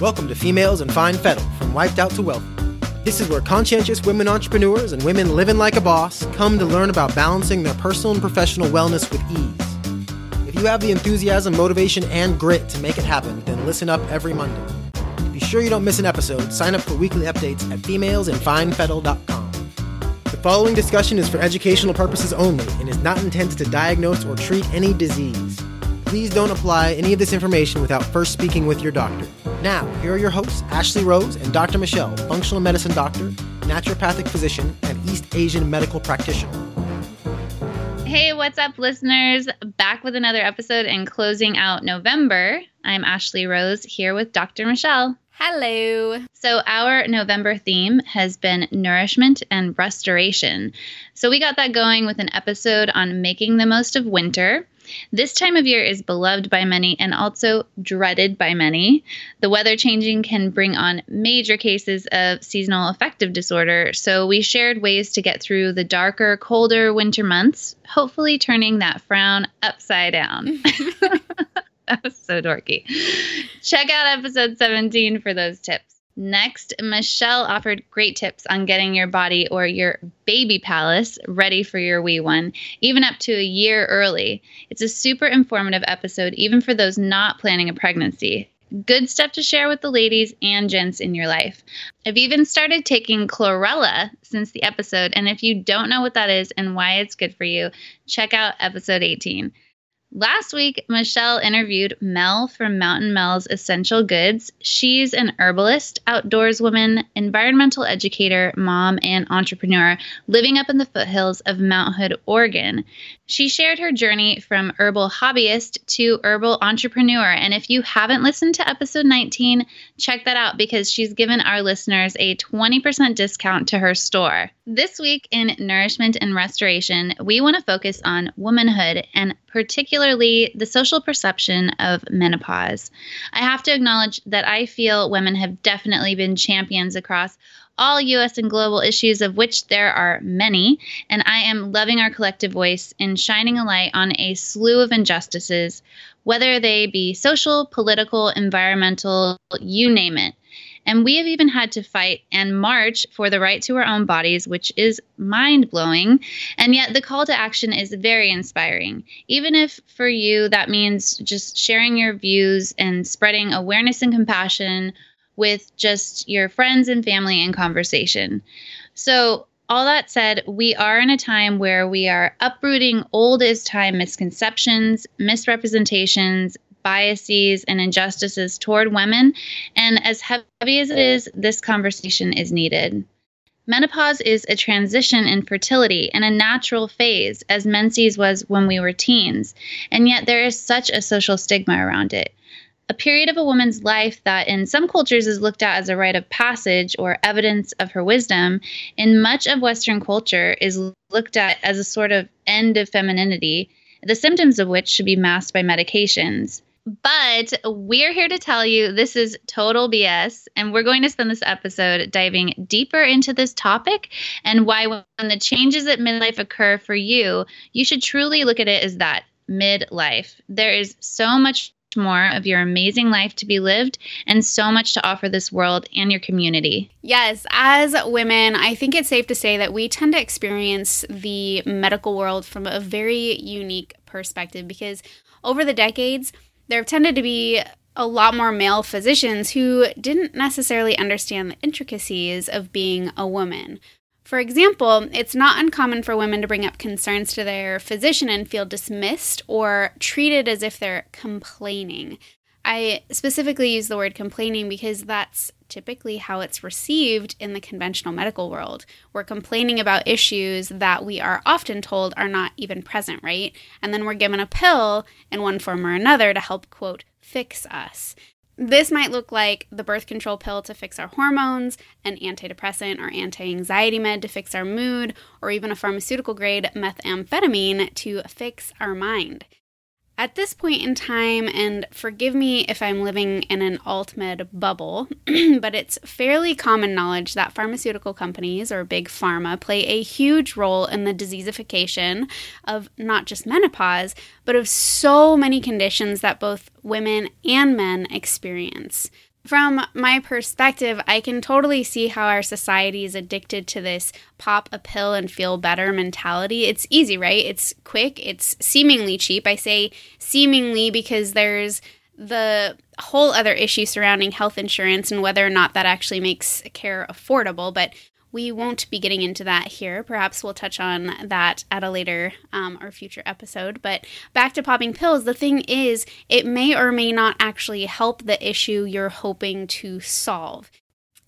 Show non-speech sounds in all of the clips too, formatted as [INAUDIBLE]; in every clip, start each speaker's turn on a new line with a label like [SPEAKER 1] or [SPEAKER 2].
[SPEAKER 1] Welcome to Females in Fine Fettle, from wiped out to wealthy. This is where conscientious women entrepreneurs and women living like a boss come to learn about balancing their personal and professional wellness with ease. If you have the enthusiasm, motivation, and grit to make it happen, then listen up every Monday. To be sure you don't miss an episode, sign up for weekly updates at femalesinfinefettle.com. The following discussion is for educational purposes only and is not intended to diagnose or treat any disease. Please don't apply any of this information without first speaking with your doctor. Now, here are your hosts, Ashley Rose and Dr. Michelle, functional medicine doctor, naturopathic physician, and East Asian medical practitioner.
[SPEAKER 2] Hey, what's up, listeners? Back with another episode and closing out November. I'm Ashley Rose here with Dr. Michelle.
[SPEAKER 3] Hello.
[SPEAKER 2] So, our November theme has been nourishment and restoration. So, we got that going with an episode on making the most of winter. This time of year is beloved by many and also dreaded by many. The weather changing can bring on major cases of seasonal affective disorder, so we shared ways to get through the darker, colder winter months, hopefully turning that frown upside down. [LAUGHS] [LAUGHS] that was so dorky. Check out episode 17 for those tips. Next, Michelle offered great tips on getting your body or your baby palace ready for your wee one, even up to a year early. It's a super informative episode, even for those not planning a pregnancy. Good stuff to share with the ladies and gents in your life. I've even started taking chlorella since the episode, and if you don't know what that is and why it's good for you, check out episode 18. Last week, Michelle interviewed Mel from Mountain Mel's Essential Goods. She's an herbalist, outdoors woman, environmental educator, mom, and entrepreneur living up in the foothills of Mount Hood, Oregon. She shared her journey from herbal hobbyist to herbal entrepreneur. And if you haven't listened to episode 19, check that out because she's given our listeners a 20% discount to her store. This week in Nourishment and Restoration, we want to focus on womanhood and particularly the social perception of menopause. I have to acknowledge that I feel women have definitely been champions across all US and global issues, of which there are many, and I am loving our collective voice in shining a light on a slew of injustices, whether they be social, political, environmental, you name it. And we have even had to fight and march for the right to our own bodies, which is mind blowing. And yet the call to action is very inspiring. Even if for you that means just sharing your views and spreading awareness and compassion with just your friends and family in conversation. So, all that said, we are in a time where we are uprooting old as time misconceptions, misrepresentations, biases, and injustices toward women. And as heavy as it is, this conversation is needed. Menopause is a transition in fertility and a natural phase, as menses was when we were teens, and yet there is such a social stigma around it. A period of a woman's life that in some cultures is looked at as a rite of passage or evidence of her wisdom, in much of Western culture is looked at as a sort of end of femininity, the symptoms of which should be masked by medications. But we're here to tell you this is total BS. And we're going to spend this episode diving deeper into this topic and why, when the changes at midlife occur for you, you should truly look at it as that midlife. There is so much more of your amazing life to be lived and so much to offer this world and your community.
[SPEAKER 3] Yes, as women, I think it's safe to say that we tend to experience the medical world from a very unique perspective because over the decades, there have tended to be a lot more male physicians who didn't necessarily understand the intricacies of being a woman. For example, it's not uncommon for women to bring up concerns to their physician and feel dismissed or treated as if they're complaining. I specifically use the word complaining because that's typically how it's received in the conventional medical world. We're complaining about issues that we are often told are not even present, right? And then we're given a pill in one form or another to help, quote, fix us. This might look like the birth control pill to fix our hormones, an antidepressant or anti anxiety med to fix our mood, or even a pharmaceutical grade methamphetamine to fix our mind. At this point in time, and forgive me if I'm living in an alt med bubble, [CLEARS THROAT] but it's fairly common knowledge that pharmaceutical companies or big pharma play a huge role in the diseasification of not just menopause, but of so many conditions that both women and men experience. From my perspective, I can totally see how our society is addicted to this pop a pill and feel better mentality. It's easy, right? It's quick, it's seemingly cheap. I say seemingly because there's the whole other issue surrounding health insurance and whether or not that actually makes care affordable. But we won't be getting into that here. Perhaps we'll touch on that at a later um, or future episode. But back to popping pills, the thing is, it may or may not actually help the issue you're hoping to solve.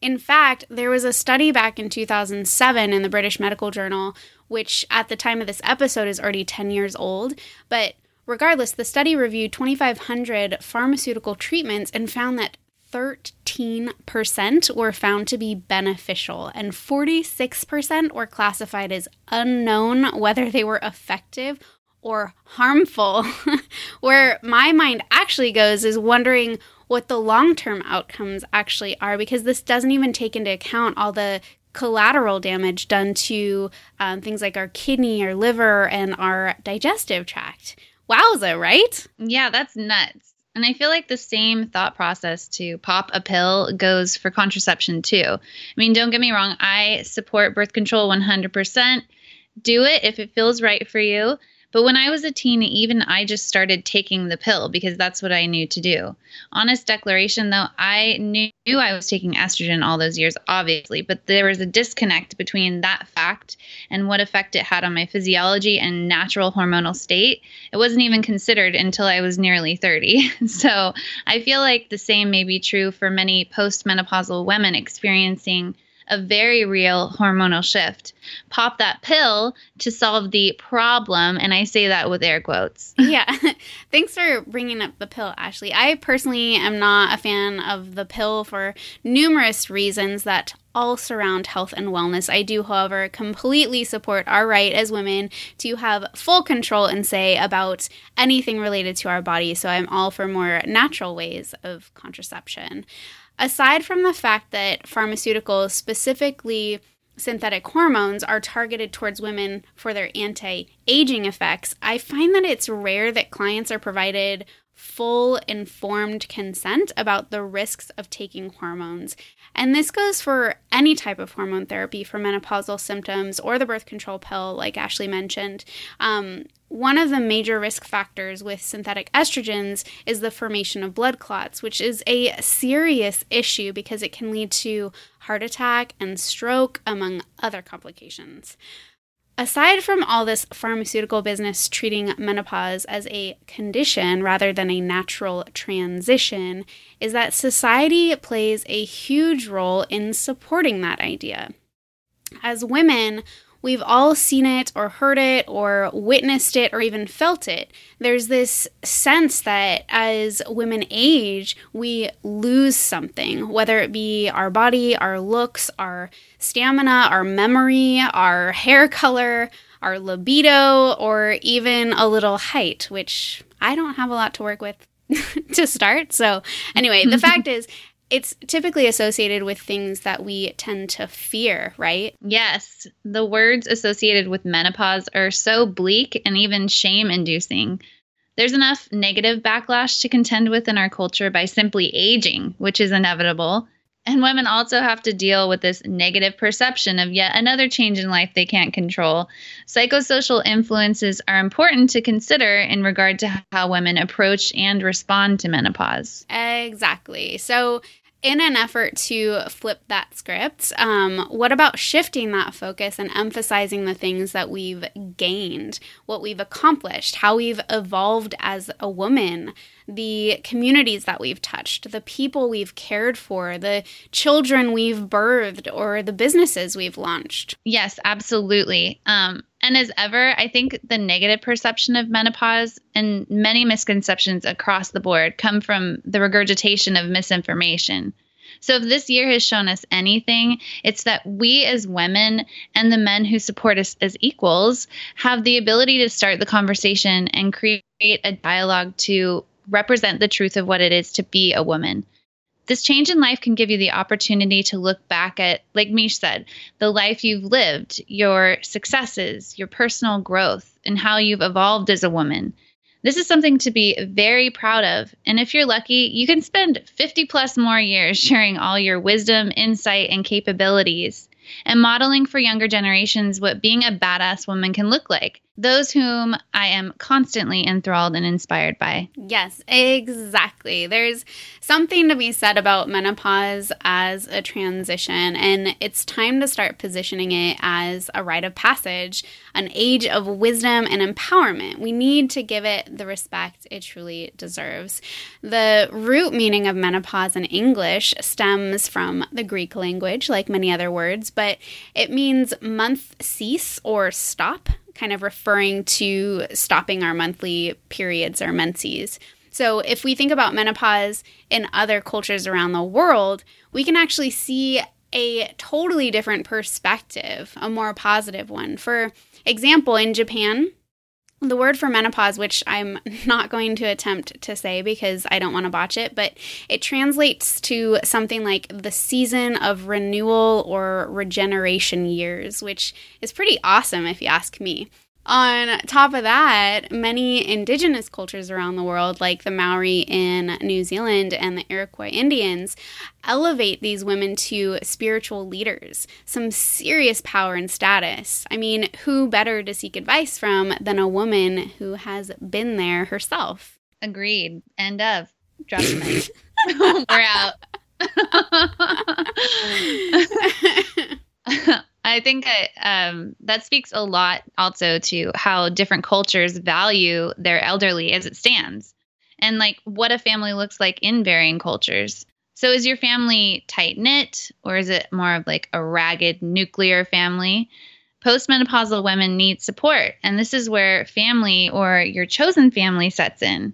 [SPEAKER 3] In fact, there was a study back in 2007 in the British Medical Journal, which at the time of this episode is already 10 years old, but Regardless, the study reviewed 2,500 pharmaceutical treatments and found that 13% were found to be beneficial, and 46% were classified as unknown whether they were effective or harmful. [LAUGHS] Where my mind actually goes is wondering what the long term outcomes actually are, because this doesn't even take into account all the collateral damage done to um, things like our kidney, our liver, and our digestive tract. Wowza, right?
[SPEAKER 2] Yeah, that's nuts. And I feel like the same thought process to pop a pill goes for contraception too. I mean, don't get me wrong, I support birth control 100%. Do it if it feels right for you. But when I was a teen, even I just started taking the pill because that's what I knew to do. Honest declaration though, I knew I was taking estrogen all those years, obviously, but there was a disconnect between that fact and what effect it had on my physiology and natural hormonal state. It wasn't even considered until I was nearly 30. [LAUGHS] so I feel like the same may be true for many postmenopausal women experiencing a very real hormonal shift. Pop that pill to solve the problem. And I say that with air quotes. [LAUGHS]
[SPEAKER 3] yeah. [LAUGHS] Thanks for bringing up the pill, Ashley. I personally am not a fan of the pill for numerous reasons that all surround health and wellness. I do, however, completely support our right as women to have full control and say about anything related to our body. So I'm all for more natural ways of contraception aside from the fact that pharmaceuticals, specifically synthetic hormones, are targeted towards women for their anti aging effects, I find that it's rare that clients are provided full informed consent about the risks of taking hormones. And this goes for any type of hormone therapy for menopausal symptoms or the birth control pill, like Ashley mentioned. Um, one of the major risk factors with synthetic estrogens is the formation of blood clots, which is a serious issue because it can lead to heart attack and stroke, among other complications. Aside from all this pharmaceutical business treating menopause as a condition rather than a natural transition, is that society plays a huge role in supporting that idea. As women, We've all seen it or heard it or witnessed it or even felt it. There's this sense that as women age, we lose something, whether it be our body, our looks, our stamina, our memory, our hair color, our libido, or even a little height, which I don't have a lot to work with [LAUGHS] to start. So, anyway, the [LAUGHS] fact is, it's typically associated with things that we tend to fear, right?
[SPEAKER 2] Yes. The words associated with menopause are so bleak and even shame inducing. There's enough negative backlash to contend with in our culture by simply aging, which is inevitable. And women also have to deal with this negative perception of yet another change in life they can't control. Psychosocial influences are important to consider in regard to how women approach and respond to menopause.
[SPEAKER 3] Exactly. So, in an effort to flip that script, um, what about shifting that focus and emphasizing the things that we've gained, what we've accomplished, how we've evolved as a woman, the communities that we've touched, the people we've cared for, the children we've birthed, or the businesses we've launched?
[SPEAKER 2] Yes, absolutely. Um, and as ever, I think the negative perception of menopause and many misconceptions across the board come from the regurgitation of misinformation. So, if this year has shown us anything, it's that we as women and the men who support us as equals have the ability to start the conversation and create a dialogue to represent the truth of what it is to be a woman this change in life can give you the opportunity to look back at, like Mish said, the life you've lived, your successes, your personal growth, and how you've evolved as a woman. This is something to be very proud of. And if you're lucky, you can spend 50 plus more years [LAUGHS] sharing all your wisdom, insight, and capabilities and modeling for younger generations what being a badass woman can look like those whom I am constantly enthralled and inspired by.
[SPEAKER 3] Yes, exactly. There's something to be said about menopause as a transition, and it's time to start positioning it as a rite of passage, an age of wisdom and empowerment. We need to give it the respect it truly deserves. The root meaning of menopause in English stems from the Greek language, like many other words, but it means month cease or stop kind of referring to stopping our monthly periods or menses. So, if we think about menopause in other cultures around the world, we can actually see a totally different perspective, a more positive one. For example, in Japan, the word for menopause, which I'm [LAUGHS] not going to attempt to say because I don't want to botch it, but it translates to something like the season of renewal or regeneration years, which is pretty awesome if you ask me. On top of that, many indigenous cultures around the world, like the Maori in New Zealand and the Iroquois Indians, elevate these women to spiritual leaders, some serious power and status. I mean, who better to seek advice from than a woman who has been there herself?
[SPEAKER 2] Agreed. End of. Drop the mic. We're out. [LAUGHS] [LAUGHS] [LAUGHS] I think that um, that speaks a lot also to how different cultures value their elderly as it stands and like what a family looks like in varying cultures. So is your family tight knit or is it more of like a ragged nuclear family? Postmenopausal women need support, and this is where family or your chosen family sets in.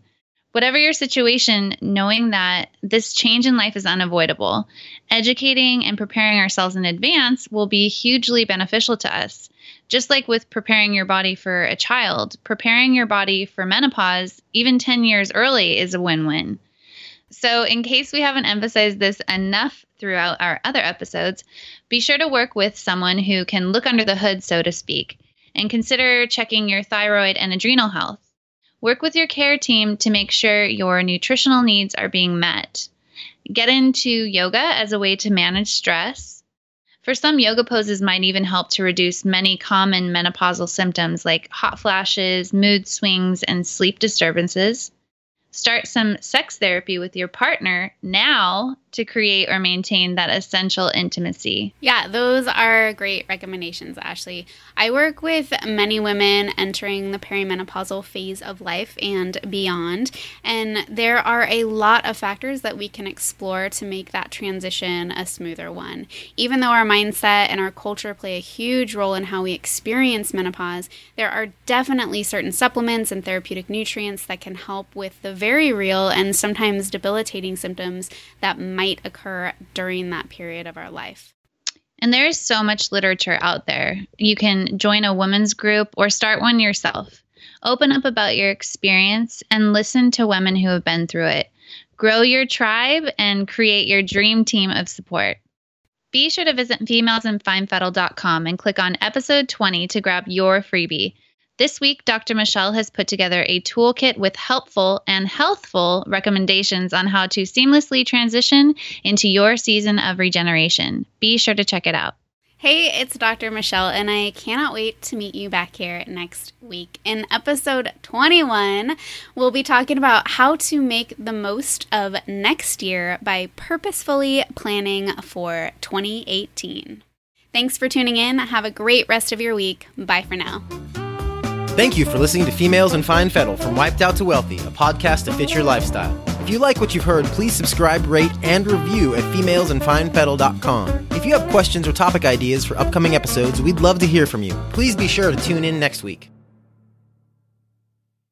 [SPEAKER 2] Whatever your situation, knowing that this change in life is unavoidable, educating and preparing ourselves in advance will be hugely beneficial to us. Just like with preparing your body for a child, preparing your body for menopause, even 10 years early, is a win win. So, in case we haven't emphasized this enough throughout our other episodes, be sure to work with someone who can look under the hood, so to speak, and consider checking your thyroid and adrenal health. Work with your care team to make sure your nutritional needs are being met. Get into yoga as a way to manage stress. For some, yoga poses might even help to reduce many common menopausal symptoms like hot flashes, mood swings, and sleep disturbances. Start some sex therapy with your partner now to create or maintain that essential intimacy.
[SPEAKER 3] Yeah, those are great recommendations, Ashley. I work with many women entering the perimenopausal phase of life and beyond, and there are a lot of factors that we can explore to make that transition a smoother one. Even though our mindset and our culture play a huge role in how we experience menopause, there are definitely certain supplements and therapeutic nutrients that can help with the very real and sometimes debilitating symptoms that might occur during that period of our life.
[SPEAKER 2] And there is so much literature out there. You can join a women's group or start one yourself. Open up about your experience and listen to women who have been through it. Grow your tribe and create your dream team of support. Be sure to visit femalesinfinefettle.com and click on episode 20 to grab your freebie. This week, Dr. Michelle has put together a toolkit with helpful and healthful recommendations on how to seamlessly transition into your season of regeneration. Be sure to check it out.
[SPEAKER 3] Hey, it's Dr. Michelle, and I cannot wait to meet you back here next week. In episode 21, we'll be talking about how to make the most of next year by purposefully planning for 2018. Thanks for tuning in. Have a great rest of your week. Bye for now.
[SPEAKER 1] Thank you for listening to Females in Fine Fettle from Wiped Out to Wealthy, a podcast to fit your lifestyle. If you like what you've heard, please subscribe, rate, and review at femalesinfinefettle.com. If you have questions or topic ideas for upcoming episodes, we'd love to hear from you. Please be sure to tune in next week.